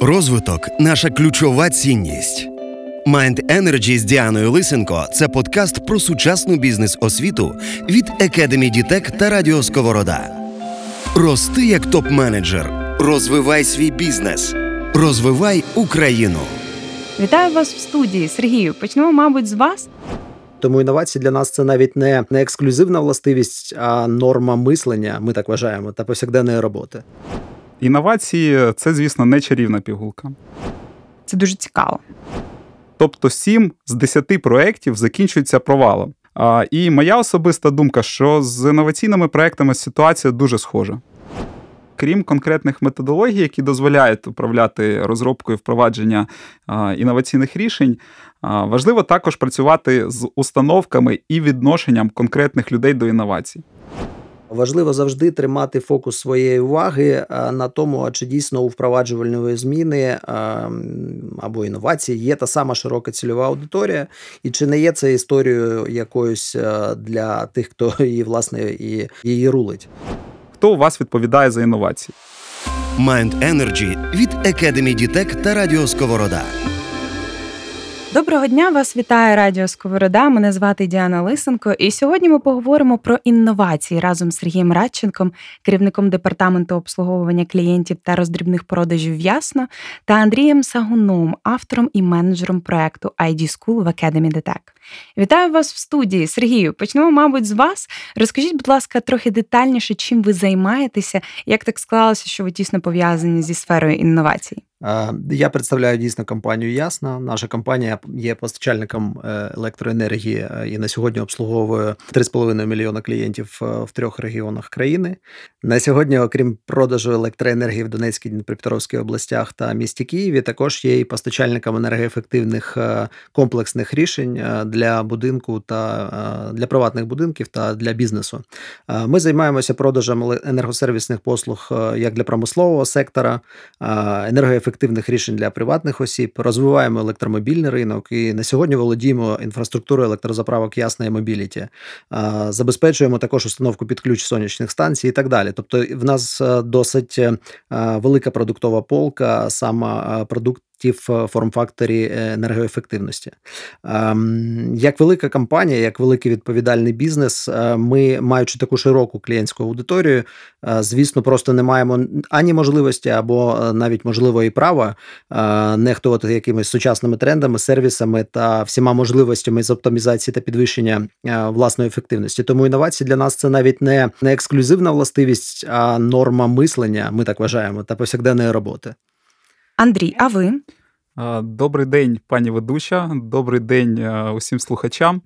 Розвиток наша ключова цінність. Mind Energy з Діаною Лисенко це подкаст про сучасну бізнес-освіту від Academy Дітек та Радіо Сковорода. Рости як топ-менеджер. Розвивай свій бізнес. Розвивай Україну. Вітаю вас в студії, Сергію. Почнемо, мабуть, з вас. Тому інновації для нас це навіть не не ексклюзивна властивість, а норма мислення. Ми так вважаємо, та повсякденної роботи. Інновації це, звісно, не чарівна пігулка. Це дуже цікаво. Тобто, сім з десяти проєктів закінчуються провалом. А, І моя особиста думка, що з інноваційними проектами ситуація дуже схожа. Крім конкретних методологій, які дозволяють управляти розробкою впровадження інноваційних рішень, важливо також працювати з установками і відношенням конкретних людей до інновацій. Важливо завжди тримати фокус своєї уваги на тому, а чи дійсно у впроваджувальної зміни або інновації є та сама широка цільова аудиторія, і чи не є це історією якоюсь для тих, хто її власне і її рулить. Хто у вас відповідає за інновації? Mind Energy від Academy Дітек та Радіо Сковорода. Доброго дня, вас вітає Радіо Сковорода. Мене звати Діана Лисенко, і сьогодні ми поговоримо про інновації разом з Сергієм Радченком, керівником департаменту обслуговування клієнтів та роздрібних продажів Ясно, та Андрієм Сагуном, автором і менеджером проекту ID School в Academy Detect. Вітаю вас в студії, Сергію. Почнемо, мабуть, з вас. Розкажіть, будь ласка, трохи детальніше, чим ви займаєтеся, як так склалося, що ви тісно пов'язані зі сферою інновацій. Я представляю дійсно компанію Ясна. Наша компанія є постачальником е, електроенергії е, і на сьогодні обслуговує 3,5 мільйона клієнтів е, в трьох регіонах країни. На сьогодні, окрім продажу електроенергії в Донецькій Дніпропетровській областях та місті Києві, також є і постачальником енергоефективних комплексних рішень для будинку та для приватних будинків та для бізнесу. Ми займаємося продажем енергосервісних послуг як для промислового сектора, енергоефективних ефективних рішень для приватних осіб, розвиваємо електромобільний ринок і на сьогодні володіємо інфраструктурою електрозаправок Ясна і мобіліті, забезпечуємо також установку під ключ сонячних станцій і так далі. Тобто, в нас е, досить е, велика продуктова полка, сама продукт в е, форм-факторі е, енергоефективності. Як велика компанія, як великий відповідальний бізнес, е, ми, маючи таку широку клієнтську аудиторію, звісно, просто не маємо ані можливості, або навіть можливо і права нехтувати якимись сучасними трендами, сервісами та всіма можливостями з оптимізації та підвищення власної ефективності. Тому інновації для нас це навіть не ексклюзивна властивість, а норма мислення. Ми так вважаємо, та повсякденної роботи. Андрій, а ви? Добрий день, пані ведуча. Добрий день усім слухачам.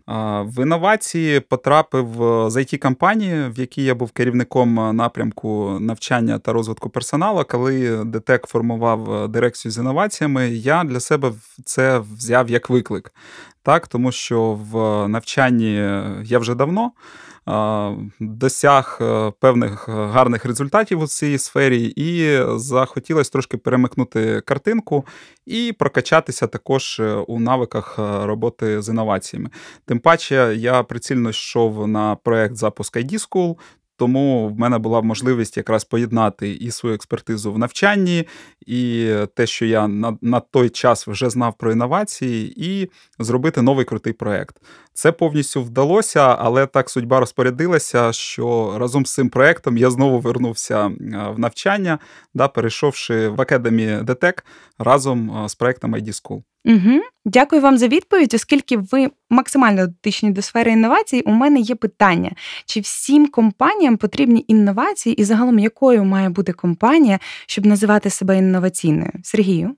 В інновації потрапив з it компанії, в якій я був керівником напрямку навчання та розвитку персоналу. Коли ДТЕК формував дирекцію з інноваціями, я для себе це взяв як виклик, так тому що в навчанні я вже давно досяг е, певних е, гарних результатів у цій сфері, і захотілося трошки перемикнути картинку і прокачатися також е, у навиках роботи з інноваціями. Тим паче я прицільно йшов на проект запуск ID School, тому в мене була можливість якраз поєднати і свою експертизу в навчанні, і те, що я на на той час вже знав про інновації, і зробити новий крутий проект. Це повністю вдалося, але так судьба розпорядилася, що разом з цим проектом я знову вернувся в навчання, да, перейшовши в Academy DTEC разом з проектом ID School. Угу. Дякую вам за відповідь. Оскільки ви максимально дотичні до сфери інновацій, у мене є питання: чи всім компаніям потрібні інновації, і загалом якою має бути компанія, щоб називати себе інноваційною? Сергію?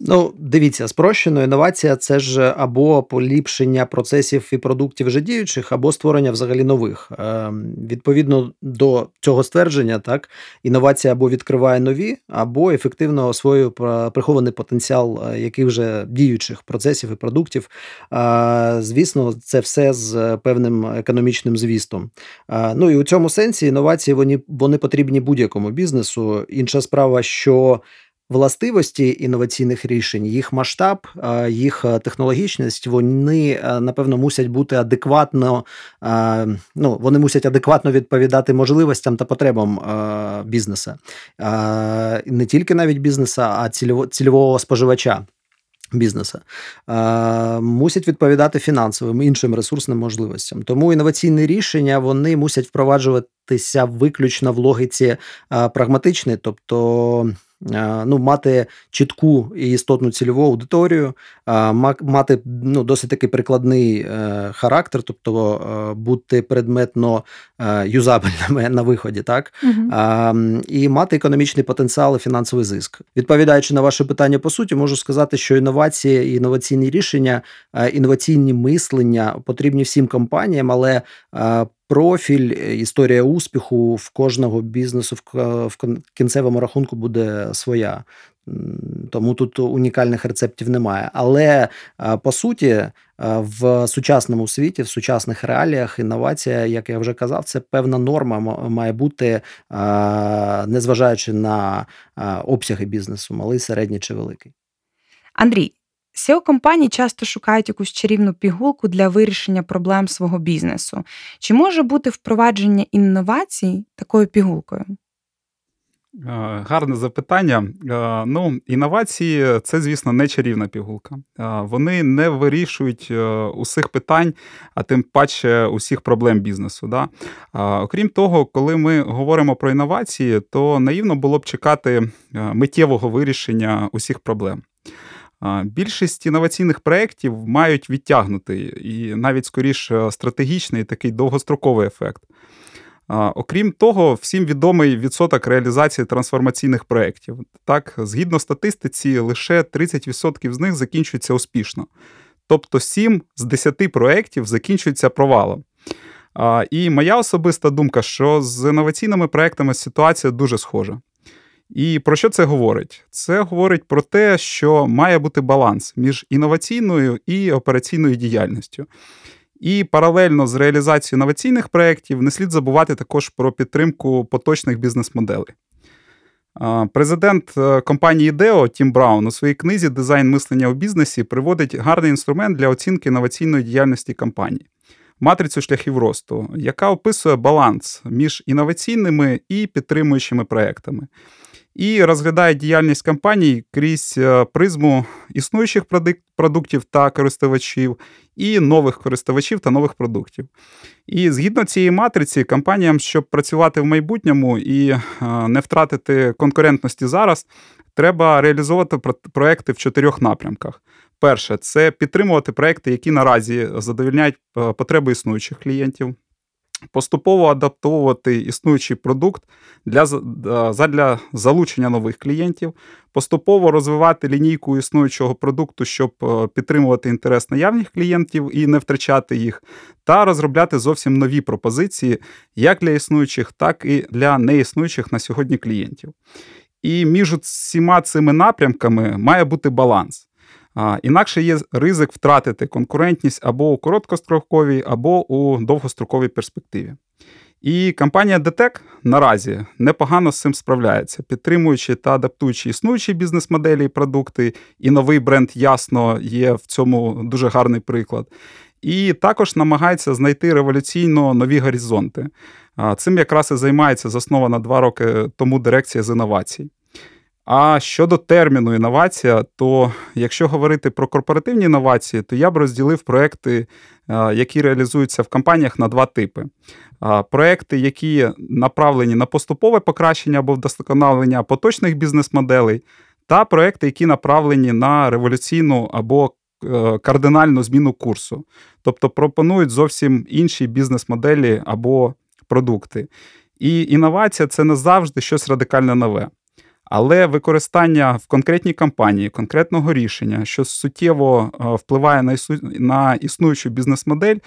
Ну, дивіться, спрощено інновація це ж або поліпшення процесів і продуктів вже діючих, або створення взагалі нових. Е, Відповідно до цього ствердження, так інновація або відкриває нові, або ефективно освоює прихований потенціал е, яких вже діючих процесів і продуктів. Е, Звісно, це все з певним економічним звістом. Е, Ну і у цьому сенсі інновації вони, вони потрібні будь-якому бізнесу. Інша справа, що властивості інноваційних рішень, їх масштаб, їх технологічність, вони напевно мусять бути адекватно, ну вони мусять адекватно відповідати можливостям та потребам бізнесу. Не тільки навіть бізнеса, а цільового споживача бізнесу, мусять відповідати фінансовим іншим ресурсним можливостям. Тому інноваційні рішення вони мусять впроваджуватися виключно в логіці прагматичної, тобто ну, мати чітку і істотну цільову аудиторію, мати ну, досить такий прикладний е, характер, тобто е, бути предметно е, юзабельними на виході, так угу. і мати економічний потенціал і фінансовий зиск. Відповідаючи на ваше питання по суті, можу сказати, що інновації, інноваційні рішення, інноваційні мислення потрібні всім компаніям, але профіль, е, історія успіху в кожного бізнесу в кінцевому рахунку буде своя. Тому тут унікальних рецептів немає. Але по суті, в сучасному світі, в сучасних реаліях, інновація, як я вже казав, це певна норма має бути, незважаючи на обсяги бізнесу, малий, середній чи великий. Андрій, seo компанії часто шукають якусь чарівну пігулку для вирішення проблем свого бізнесу. Чи може бути впровадження інновацій такою пігулкою? Гарне запитання. Ну, інновації це, звісно, не чарівна пігулка. Вони не вирішують е, усіх питань, а тим паче усіх проблем бізнесу. Да? Окрім того, коли ми говоримо про інновації, то наївно було б чекати е, миттєвого вирішення усіх проблем. Більшість інноваційних проєктів мають відтягнутий і навіть скоріш е, стратегічний такий довгостроковий ефект. Окрім того, всім відомий відсоток реалізації трансформаційних проєктів. Так, згідно статистиці, лише 30% з них закінчуються успішно. Тобто 7 з 10 проєктів закінчуються провалом. І моя особиста думка, що з інноваційними проєктами ситуація дуже схожа. І про що це говорить? Це говорить про те, що має бути баланс між інноваційною і операційною діяльністю. І паралельно з реалізацією інноваційних проєктів не слід забувати також про підтримку поточних бізнес-моделей. Президент е, компанії IDEO Тім Браун у своїй книзі Дизайн мислення у бізнесі приводить гарний інструмент для оцінки інноваційної діяльності компанії. Матрицю шляхів росту, яка описує баланс між інноваційними і підтримуючими проектами і розглядає діяльність компаній крізь е, призму існуючих продуктів та користувачів, і нових користувачів та нових продуктів. І згідно цієї матриці, компаніям, щоб працювати в майбутньому і е, не втратити конкурентності зараз, треба реалізовувати проекти в чотирьох напрямках. Перше, це підтримувати проекти, які наразі задовільняють е, потреби існуючих клієнтів поступово адаптовувати існуючий продукт для задля залучення нових клієнтів, поступово розвивати лінійку існуючого продукту, щоб е, підтримувати інтерес наявних клієнтів і не втрачати їх, та розробляти зовсім нові пропозиції як для існуючих, так і для неіснуючих на сьогодні клієнтів. І між всіма цими напрямками має бути баланс. Інакше є ризик втратити конкурентність або у короткостроковій, або у довгостроковій перспективі. І компанія DTEC наразі непогано з цим справляється, підтримуючи та адаптуючи існуючі бізнес-моделі і продукти, і новий бренд ясно є в цьому дуже гарний приклад. І також намагається знайти революційно нові горизонти. Цим якраз і займається заснована два роки тому дирекція з інновацій. А щодо терміну інновація, то якщо говорити про корпоративні інновації, то я б розділив проекти, е, які реалізуються в компаніях на два типи. Проекти, які направлені на поступове покращення або вдосконалення поточних бізнес-моделей, та проекти, які направлені на революційну або е, кардинальну зміну курсу, тобто пропонують зовсім інші бізнес-моделі або продукти. І інновація це не завжди щось радикально нове. Але використання в конкретній кампанії конкретного рішення, що суттєво е, впливає на на існуючу бізнес-модель е,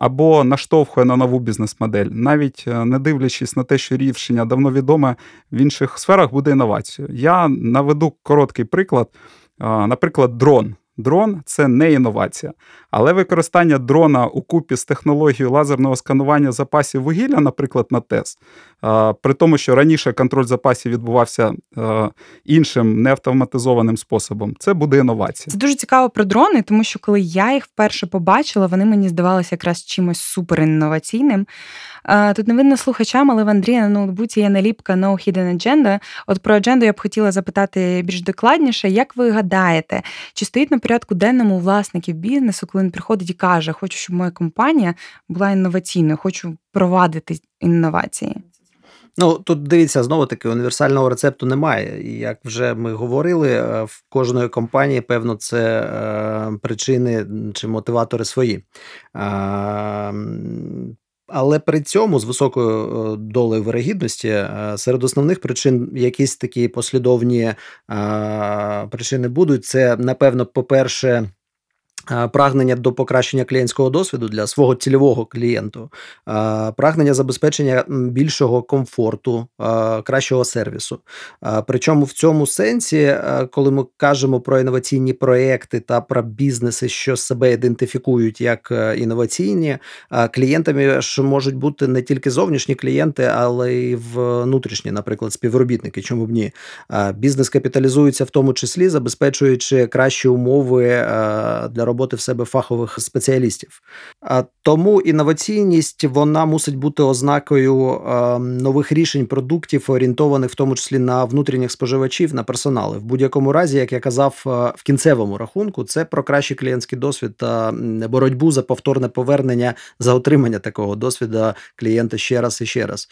або наштовхує на нову бізнес-модель, навіть е, не дивлячись на те, що рішення давно відоме в інших сферах, буде інновацією. Я наведу короткий приклад. Наприклад, дрон. Дрон це не інновація. Але використання дрона у купі з технологією лазерного сканування запасів вугілля, наприклад, на ТЕС, при тому, що раніше контроль запасів відбувався іншим неавтоматизованим способом, це буде інновація. Це дуже цікаво про дрони, тому що коли я їх вперше побачила, вони мені здавалися якраз чимось суперінноваційним. Тут не видно слухачам, але в Андрія на ноутбуці є наліпка No Hidden Agenda. От про адженду я б хотіла запитати більш докладніше, як ви гадаєте, чи стоїть на порядку денному власників бізнесу, коли він приходить і каже, хочу, щоб моя компанія була інноваційною, хочу провадити інновації? Ну тут дивіться, знову таки універсального рецепту немає. Як вже ми говорили, е, в кожної компанії, певно, це е, причини чи мотиватори свої. Е, але при цьому з високою е, долею вирогідності е, серед основних причин якісь такі послідовні е, причини будуть. Це напевно, по-перше, Прагнення до покращення клієнтського досвіду для свого цільового клієнту, прагнення забезпечення більшого комфорту, кращого сервісу. Причому в цьому сенсі, коли ми кажемо про інноваційні проекти та про бізнеси, що себе ідентифікують як е, інноваційні, клієнтами ж можуть бути не тільки зовнішні клієнти, але й внутрішні, наприклад, співробітники. Чому б ні? Бізнес капіталізується в тому числі, забезпечуючи кращі умови для роботи роботи в себе фахових спеціалістів. Тому інноваційність вона мусить бути ознакою нових рішень продуктів, орієнтованих в тому числі на внутрішніх споживачів, на персонали. В будь-якому разі, як я казав, в кінцевому рахунку це про кращий клієнтський досвід та боротьбу за повторне повернення за отримання такого досвіду клієнта ще раз і ще раз.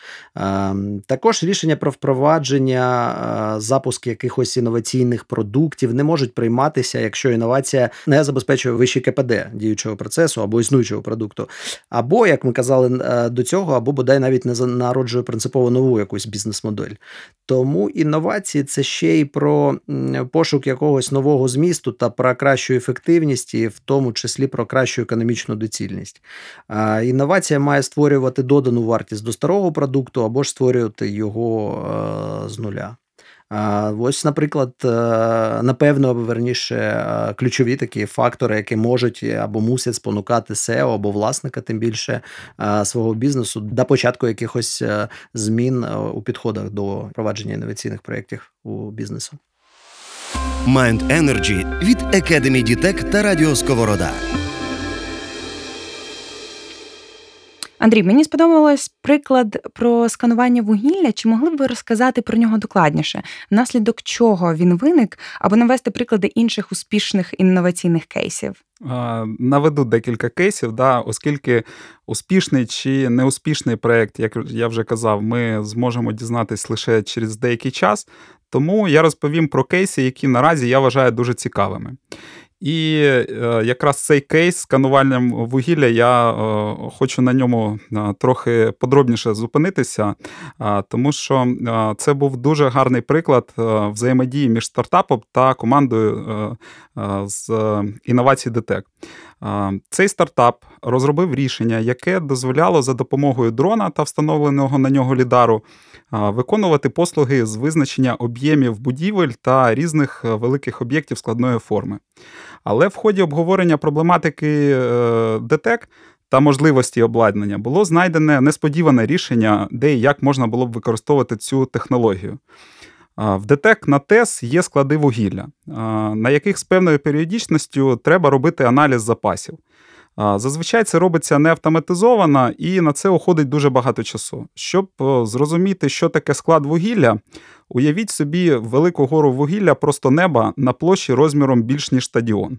Також рішення про впровадження, запуск якихось інноваційних продуктів не можуть прийматися, якщо інновація не забезпечує вищий КПД діючого процесу або існуючого продукту. Або, як ми казали е, до цього, або бодай навіть не народжує принципово нову якусь бізнес-модель. Тому інновації це ще й про пошук якогось нового змісту та про кращу ефективність, і в тому числі про кращу економічну доцільність. Інновація має створювати додану вартість до старого продукту або ж створювати його е, з нуля. Ось, наприклад, е, напевно, верніше, е, ключові такі фактори, які можуть або мусять спонукати SEO або власника, тим більше е, свого бізнесу до початку якихось змін у підходах до провадження інноваційних проєктів у бізнесу. Mind Energy від Academy Дітек та Радіо Сковорода. Андрій, мені сподобалось приклад про сканування вугілля. Чи могли б ви розказати про нього докладніше? Внаслідок чого він виник, або навести приклади інших успішних інноваційних кейсів? Наведу декілька кейсів, да, оскільки успішний чи неуспішний проєкт, як я вже казав, ми зможемо дізнатись лише через деякий час. Тому я розповім про кейси, які наразі я вважаю дуже цікавими. І е, якраз цей кейс з кануванням вугілля, я е, хочу на ньому е, трохи подробніше зупинитися, тому що це був дуже гарний приклад взаємодії між стартапом та командою з інновацій ДТЕК. Цей стартап розробив рішення, яке дозволяло за допомогою дрона та встановленого на нього лідару виконувати послуги з визначення об'ємів будівель та різних великих об'єктів складної форми. Але в ході обговорення проблематики е, ДТЕК та можливості обладнання було знайдене несподіване рішення, де і як можна було б використовувати цю технологію. В ДТЕК на ТЕС є склади вугілля, на яких з певною періодичністю треба робити аналіз запасів. Зазвичай це робиться не автоматизовано і на це уходить дуже багато часу. Щоб зрозуміти, що таке склад вугілля, уявіть собі велику гору вугілля просто неба на площі розміром більш ніж стадіон.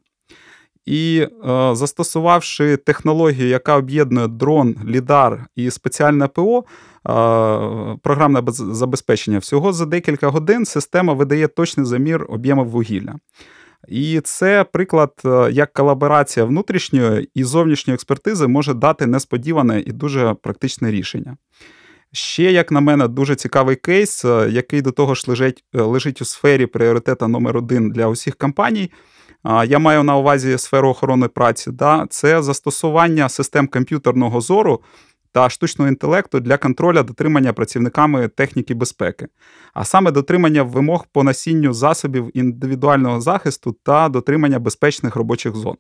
І е, застосувавши технологію, яка об'єднує дрон, лідар і спеціальне ПО, е, програмне забезпечення, всього за декілька годин система видає точний замір об'ємів вугілля. І це приклад, е, як колаборація внутрішньої і зовнішньої експертизи може дати несподіване і дуже практичне рішення. Ще, як на мене, дуже цікавий кейс, який до того ж лежить, лежить у сфері пріоритета номер один для усіх компаній. Я маю на увазі сферу охорони праці. Да? Це застосування систем комп'ютерного зору та штучного інтелекту для контроля дотримання працівниками техніки безпеки, а саме дотримання вимог по насінню засобів індивідуального захисту та дотримання безпечних робочих зон.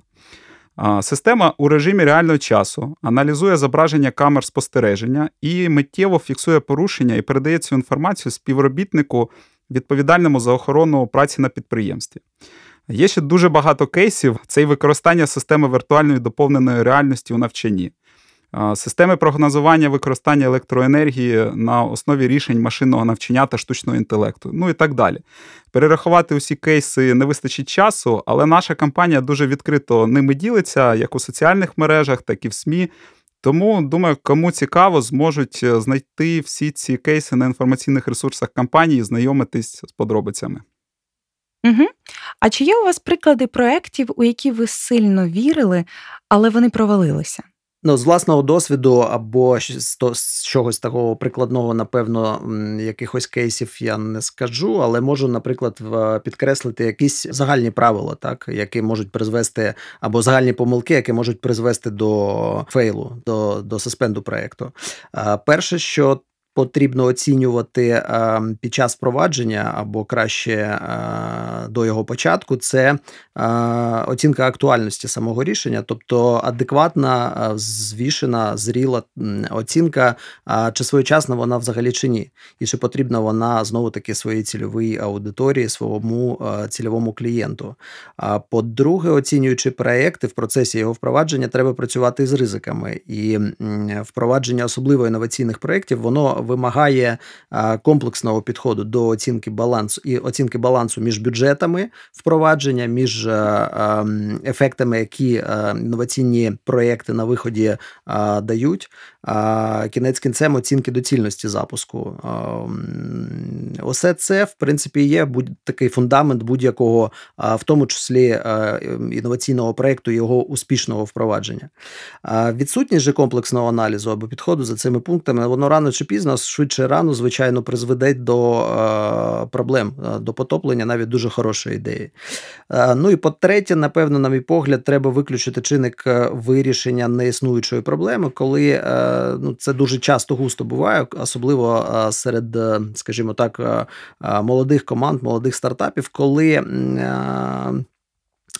Система у режимі реального часу аналізує зображення камер спостереження і миттєво фіксує порушення і передає цю інформацію співробітнику, відповідальному за охорону праці на підприємстві. Є ще дуже багато кейсів: це і використання системи віртуальної доповненої реальності у навчанні. Системи прогнозування використання електроенергії на основі рішень машинного навчання та штучного інтелекту, ну і так далі. Перерахувати усі кейси не вистачить часу, але наша компанія дуже відкрито ними ділиться, як у соціальних мережах, так і в СМІ. Тому, думаю, кому цікаво, зможуть е, знайти всі ці кейси на інформаційних ресурсах компанії знайомитись з подробицями. Угу. А чи є у вас приклади проєктів, у які ви сильно вірили, але вони провалилися? Ну, з власного досвіду або з то, з чогось такого прикладного, напевно, якихось кейсів я не скажу, але можу, наприклад, підкреслити якісь загальні правила, так, які можуть призвести, або загальні помилки, які можуть призвести до фейлу, до до суспенду проекту. Перше, що потрібно оцінювати е, під час впровадження або краще е, до його початку, це е, оцінка актуальності самого рішення, тобто адекватна, звішена, зріла оцінка, чи своєчасна вона взагалі чи ні, і чи потрібна вона знову таки своїй цільовій аудиторії, своєму цільовому клієнту. А по-друге, оцінюючи проекти в процесі його впровадження, треба працювати з ризиками, і впровадження особливо інноваційних проєктів, воно вимагає комплексного підходу до оцінки балансу і оцінки балансу між бюджетами впровадження, між ем, ефектами, які інноваційні проекти на виході дають. Кінець кінцем оцінки доцільності запуску. Усе це, в принципі, є будь такий фундамент будь-якого, в тому числі інноваційного проєкту, його успішного впровадження. Відсутність же комплексного аналізу або підходу за цими пунктами, воно рано чи пізно швидше рано, звичайно, призведе до е, проблем, е, до потоплення навіть дуже хорошої ідеї. Е, ну і по-третє, напевно, на мій погляд, треба виключити чинник вирішення неіснуючої проблеми, коли ну, це дуже часто густо буває, особливо серед, скажімо так, молодих команд, молодих стартапів, коли.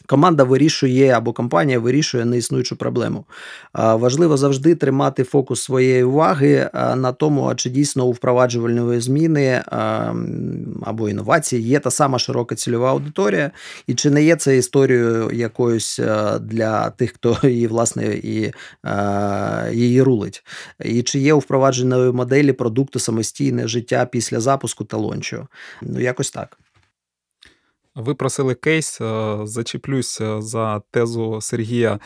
Команда вирішує або компанія вирішує неіснуючу проблему. Важливо завжди тримати фокус своєї уваги на тому, чи дійсно у впроваджувальної зміни або інновації є та сама широка цільова аудиторія, і чи не є це історією якоюсь для тих, хто її власне і її рулить, і чи є у впровадженої моделі продукту самостійне життя після запуску та лончу. Ну якось так. Ви просили кейс, е, зачеплюсь за тезу Сергія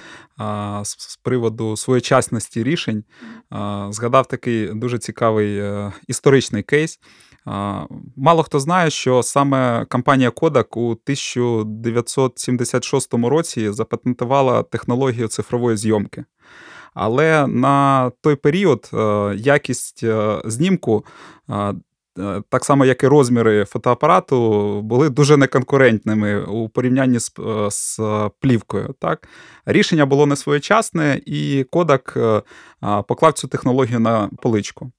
з приводу своєчасності рішень. Згадав такий дуже цікавий е, історичний кейс. Мало хто знає, що саме компанія Kodak у 1976 році запатентувала технологію цифрової зйомки. Але на той період е, якість знімку Е, так само, як і розміри фотоапарату, були дуже неконкурентними у порівнянні з е, з плівкою. Так? Рішення було несвоєчасне, і Кодак е, поклав цю технологію на поличку.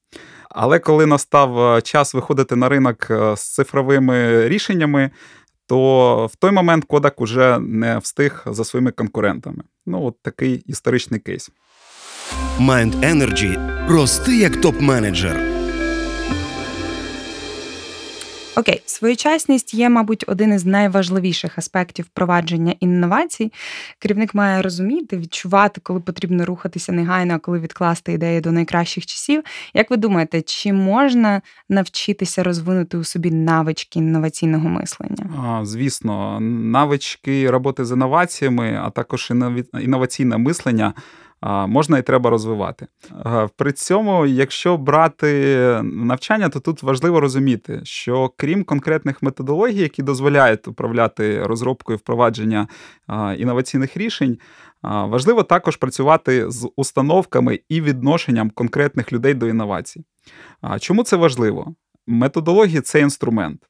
Але коли настав час виходити на ринок з цифровими рішеннями, то в той момент Кодак уже не встиг за своїми конкурентами. Ну, от такий історичний кейс. Mind Energy – простий як топ-менеджер. Окей, своєчасність є, мабуть, один із найважливіших аспектів впровадження інновацій. Керівник має розуміти, відчувати, коли потрібно рухатися негайно, а коли відкласти ідеї до найкращих часів. Як ви думаєте, чи можна навчитися розвинути у собі навички інноваційного мислення? А, Звісно, навички роботи з інноваціями, а також інноваційне мислення можна і треба розвивати. При цьому, якщо брати навчання, то тут важливо розуміти, що крім конкретних методологій, які дозволяють управляти розробкою впровадження інноваційних рішень, важливо також працювати з установками і відношенням конкретних людей до інновацій. Чому це важливо? Методологія це інструмент,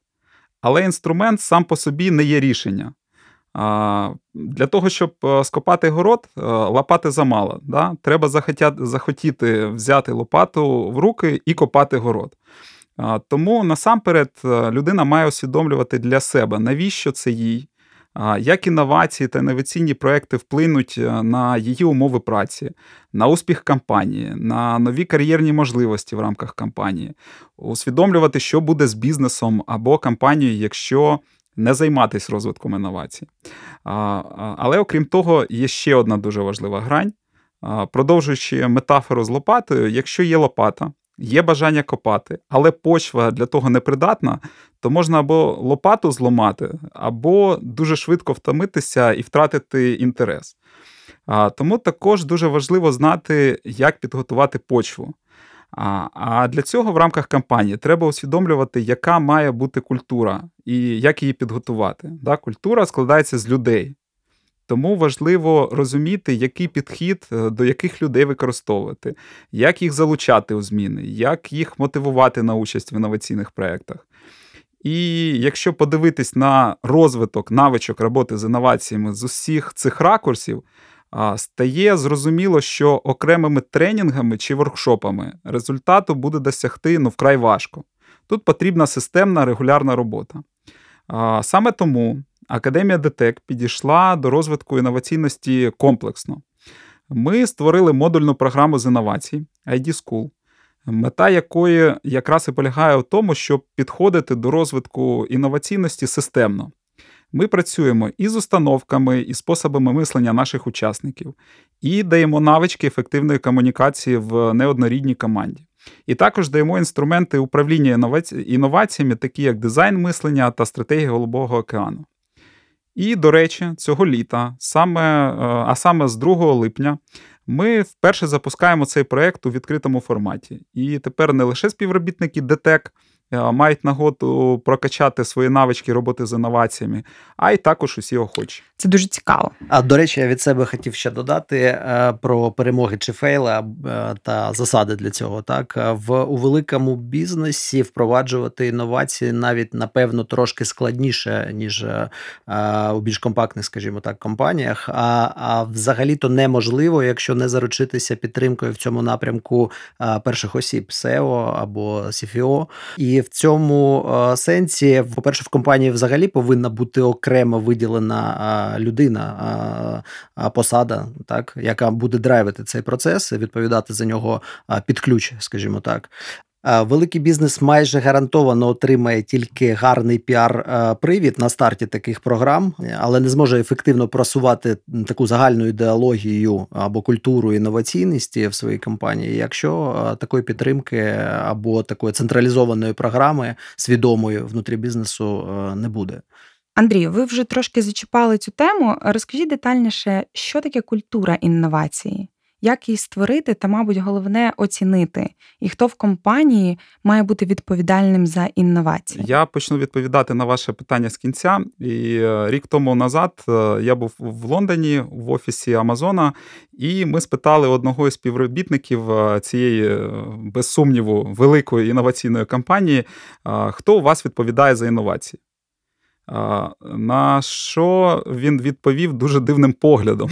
але інструмент сам по собі не є рішення. Для того, щоб е, скопати город, е, лопати замало. Да? Треба захотіти взяти лопату в руки і копати город. Тому насамперед е, людина має усвідомлювати для себе, навіщо це їй, як інновації та інноваційні проекти вплинуть на її умови праці, на успіх компанії, на нові кар'єрні можливості в рамках компанії, усвідомлювати, що буде з бізнесом або компанією, якщо не займатися розвитком інновацій. Але окрім того, є ще одна дуже важлива грань. Продовжуючи метафору з лопатою, якщо є лопата, є бажання копати, але почва для того не придатна, то можна або лопату зламати, або дуже швидко втомитися і втратити інтерес. Тому також дуже важливо знати, як підготувати почву. А для цього в рамках кампанії треба усвідомлювати, яка має бути культура і як її підготувати. Да? Культура складається з людей. Тому важливо розуміти, який підхід е, до яких людей використовувати, як їх залучати у зміни, як їх мотивувати на участь в інноваційних проєктах. І якщо подивитись на розвиток навичок роботи з інноваціями з усіх цих ракурсів, стає зрозуміло, що окремими тренінгами чи воркшопами результату буде досягти ну, вкрай важко. Тут потрібна системна регулярна робота. Саме тому Академія ДТЕК підійшла до розвитку інноваційності комплексно. Ми створили модульну програму з інновацій ID School, мета якої якраз і полягає в тому, щоб підходити до розвитку інноваційності системно. Ми працюємо і з установками, і способами мислення наших учасників, і даємо навички ефективної комунікації в неоднорідній команді. І також даємо інструменти управління інноваціями, такі як дизайн мислення та стратегія Голубого океану. І, до речі, цього літа, саме, е, а саме з 2 липня, ми вперше запускаємо цей проект у відкритому форматі. І тепер не лише співробітники ДТЕК мають нагоду прокачати свої навички роботи з інноваціями, а й також усі охочі. Це дуже цікаво. А до речі, я від себе хотів ще додати е, про перемоги чи фейли е, та засади для цього. Так в у великому бізнесі впроваджувати інновації навіть напевно трошки складніше ніж у більш компактних, скажімо так, компаніях. А а взагалі-то неможливо, якщо не заручитися підтримкою в цьому напрямку перших осіб SEO або CFO. І в цьому е, сенсі, по-перше, в компанії взагалі повинна бути окремо виділена людина, посада, так, яка буде драйвити цей процес, відповідати за нього під ключ, скажімо так. Великий бізнес майже гарантовано отримає тільки гарний піар-привід на старті таких програм, але не зможе ефективно просувати таку загальну ідеологію або культуру інноваційності в своїй компанії, якщо такої підтримки або такої централізованої програми свідомої внутрі бізнесу не буде. Андрію, ви вже трошки зачіпали цю тему. Розкажіть детальніше, що таке культура інновації як її створити, та, мабуть, головне оцінити, і хто в компанії має бути відповідальним за інновації. Я почну відповідати на ваше питання з кінця. І е, рік тому назад е, я був в Лондоні в офісі Амазона, і ми спитали одного із співробітників е, цієї, без сумніву, великої інноваційної компанії, хто у вас відповідає за інновації. На що він відповів дуже дивним поглядом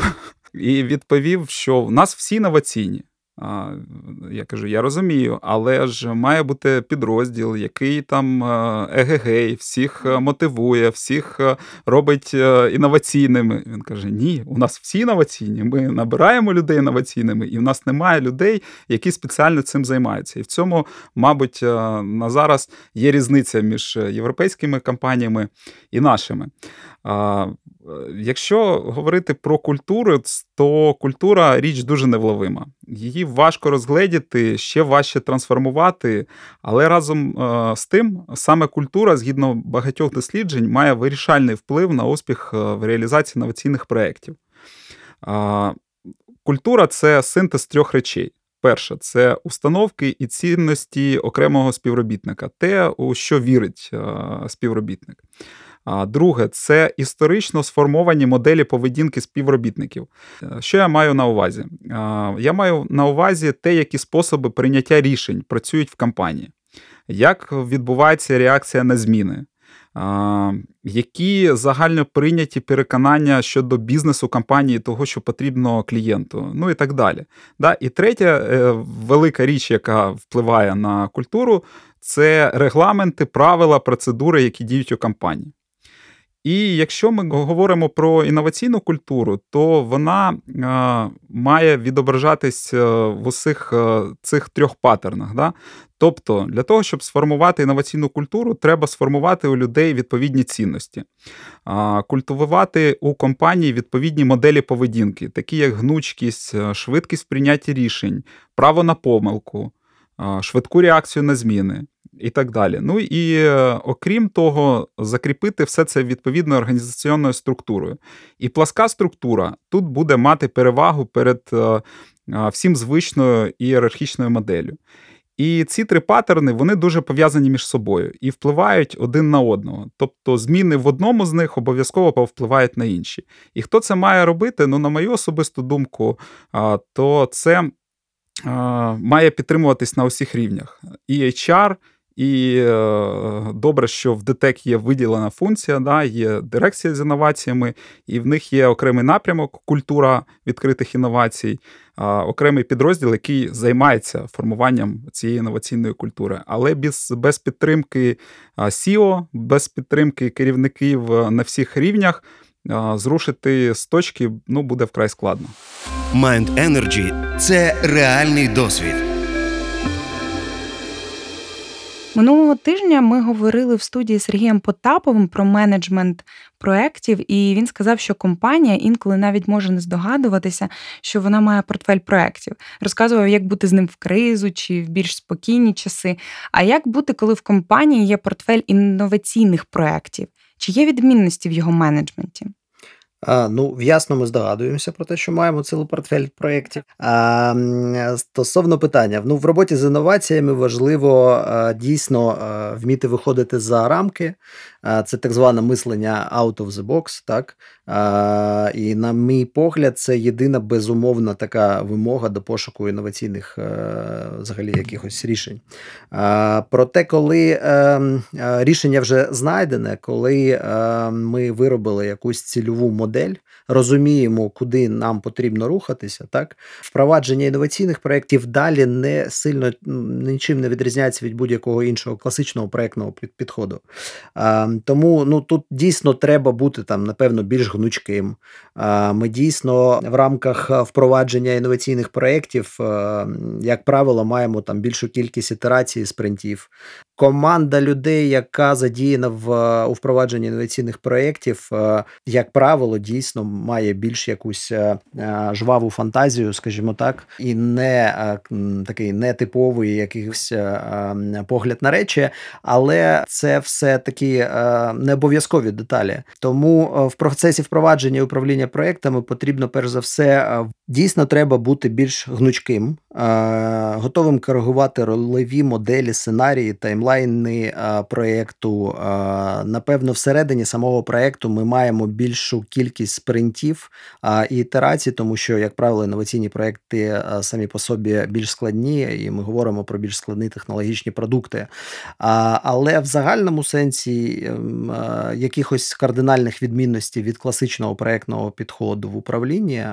і відповів, що в нас всі інноваційні. Я кажу, я розумію, але ж має бути підрозділ, який там е, егегей, всіх е, мотивує, всіх е, робить інноваційними. Він каже: Ні, у нас всі інноваційні. Ми набираємо людей інноваційними, і в нас немає людей, які спеціально цим займаються. І в цьому, мабуть, на зараз є різниця між європейськими компаніями і нашими. Якщо говорити про культуру, то культура річ дуже невловима. Її важко розгледіти, ще важче трансформувати, але разом е, з тим, саме культура, згідно багатьох досліджень, має вирішальний вплив на успіх е, в реалізації інноваційних проєктів. Культура це синтез трьох речей. Перше, це установки і цінності окремого співробітника, те, у що вірить е, співробітник. Друге, це історично сформовані моделі поведінки співробітників. Е, що я маю на увазі? Я маю на увазі те, які способи прийняття рішень працюють в компанії, як відбувається реакція на зміни, які загально прийняті переконання щодо бізнесу компанії, того, що потрібно клієнту, ну і так далі. Да? І третя е, велика річ, яка впливає на культуру, це регламенти, правила, процедури, які діють у компанії. І якщо ми говоримо про інноваційну культуру, то вона е, має відображатись е, в усіх е, цих трьох паттернах. Да? Тобто, для того, щоб сформувати інноваційну культуру, треба сформувати у людей відповідні цінності, культивувати у компанії відповідні моделі поведінки, такі як гнучкість, швидкість прийняття рішень, право на помилку, швидку реакцію на зміни і так далі. Ну і е, окрім того, закріпити все це відповідною організаційною структурою. І пласка структура тут буде мати перевагу перед е, всім звичною ієрархічною моделлю. І ці три паттерни вони дуже пов'язані між собою і впливають один на одного. Тобто зміни в одному з них обов'язково повпливають на інші. І хто це має робити? Ну, на мою особисту думку, то це має підтримуватись на усіх рівнях. І HR, і е, добре, що в ДТЕК є виділена функція, да, є дирекція з інноваціями, і в них є окремий напрямок, культура відкритих інновацій, окремий підрозділ, який займається формуванням цієї інноваційної культури. Але без, без підтримки SEO, без підтримки керівників е, на всіх рівнях. Зрушити з точки ну буде вкрай складно. Mind Energy – це реальний досвід. Минулого тижня ми говорили в студії з Сергієм Потаповим про менеджмент проєктів, і він сказав, що компанія інколи навіть може не здогадуватися, що вона має портфель проєктів. Розказував, як бути з ним в кризу чи в більш спокійні часи. А як бути, коли в компанії є портфель інноваційних проєктів? Чи є відмінності в його менеджменті? А, Ну, ясно, ми здогадуємося про те, що маємо цілий портфель проєктів. А, Стосовно питання, ну в роботі з інноваціями важливо а, дійсно а, вміти виходити за рамки. А, Це так зване мислення out of the box. Так? А, І, на мій погляд, це єдина безумовна така вимога до пошуку інноваційних а, е, взагалі якихось рішень. А, Проте, коли а, рішення вже знайдене, коли а, ми виробили якусь цільову модель модель, розуміємо, куди нам потрібно рухатися. Так, впровадження інноваційних проєктів далі не сильно нічим не відрізняється від будь-якого іншого класичного проєктного підходу. А, Тому ну тут дійсно треба бути там, напевно, більш гнучким. А, Ми дійсно в рамках впровадження інноваційних проєктів, як правило, маємо там більшу кількість ітерацій спринтів команда людей, яка задіяна в у впровадженні інноваційних проєктів, е, як правило, дійсно має більш якусь е, е, жваву фантазію, скажімо так, і не такий нетиповий якийсь погляд на речі, але це все таки не обов'язкові деталі. Тому в процесі впровадження управління проєктами потрібно перш за все дійсно треба бути більш гнучким, готовим коригувати рольові моделі, сценарії, таймлайни, таймлайни проєкту. Напевно, всередині самого проєкту ми маємо більшу кількість спринтів і ітерацій, тому що, як правило, інноваційні проєкти самі по собі більш складні, і ми говоримо про більш складні технологічні продукти. Але в загальному сенсі ем, якихось кардинальних відмінностей від класичного проєктного підходу в управлінні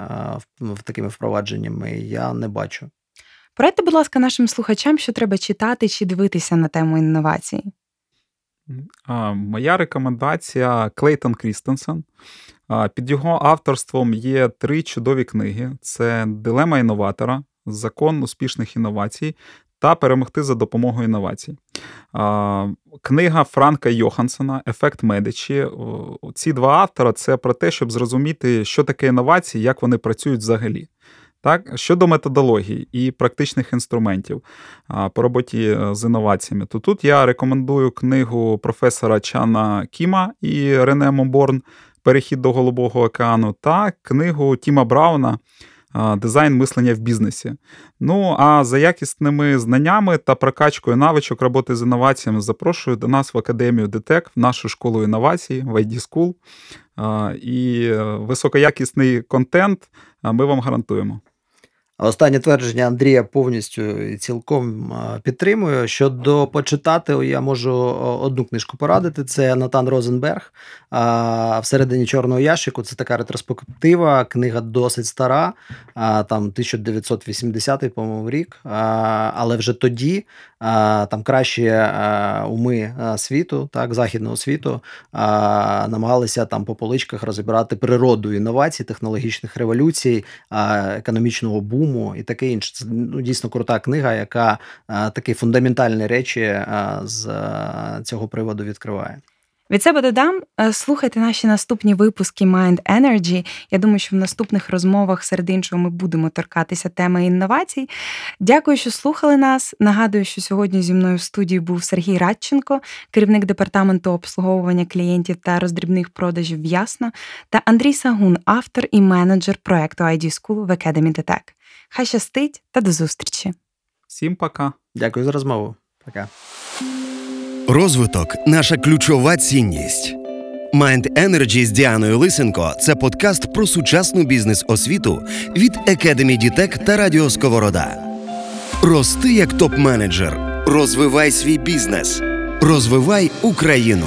такими впровадженнями я не бачу. Порадьте, будь ласка, нашим слухачам, що треба читати чи дивитися на тему інновацій. Моя рекомендація Клейтон Крістенсен. Під його авторством є три чудові книги: це Дилема інноватора, Закон успішних інновацій та Перемогти за допомогою інновацій. Книга Франка Йохансена Ефект Медичі. Ці два автора це про те, щоб зрозуміти, що таке інновації, як вони працюють взагалі. Так, Щодо методології і практичних інструментів по роботі е, з інноваціями, то тут я рекомендую книгу професора Чана Кіма і Рене Моборн Перехід до Голубого океану та книгу Тіма Брауна Дизайн мислення в бізнесі. Ну а за якісними знаннями та прокачкою навичок роботи з інноваціями запрошую до нас в Академію ДТЕК, в нашу школу інновацій, в ID School. І е, високоякісний контент ми вам гарантуємо. Останнє твердження Андрія повністю і цілком підтримую. Щодо почитати, я можу одну книжку порадити. Це Натан Розенберг. Всередині чорного ящику. Це така ретроспектива. Книга досить стара, там 1980 по-моєму, рік. Але вже тоді там кращі уми світу, так, західного світу, намагалися там по поличках розібрати природу інновацій, технологічних революцій, економічного буму і таке інше. Це ну, дійсно крута книга, яка такі фундаментальні речі з цього приводу відкриває. Від себе додам, е, слухайте наші наступні випуски Mind Energy. Я думаю, що в наступних розмовах серед іншого ми будемо торкатися теми інновацій. Дякую, що слухали нас. Нагадую, що сьогодні зі мною в студії був Сергій Радченко, керівник департаменту обслуговування клієнтів та роздрібних продажів в Ясно, та Андрій Сагун, автор і менеджер проекту ID School в Academy Detect. Хай щастить та до зустрічі! Всім пока. Дякую за розмову. Пока. Розвиток наша ключова цінність. Mind Energy з Діаною Лисенко це подкаст про сучасну бізнес-освіту від Academy Дітек та Радіо Сковорода. Рости як топ-менеджер. Розвивай свій бізнес. Розвивай Україну.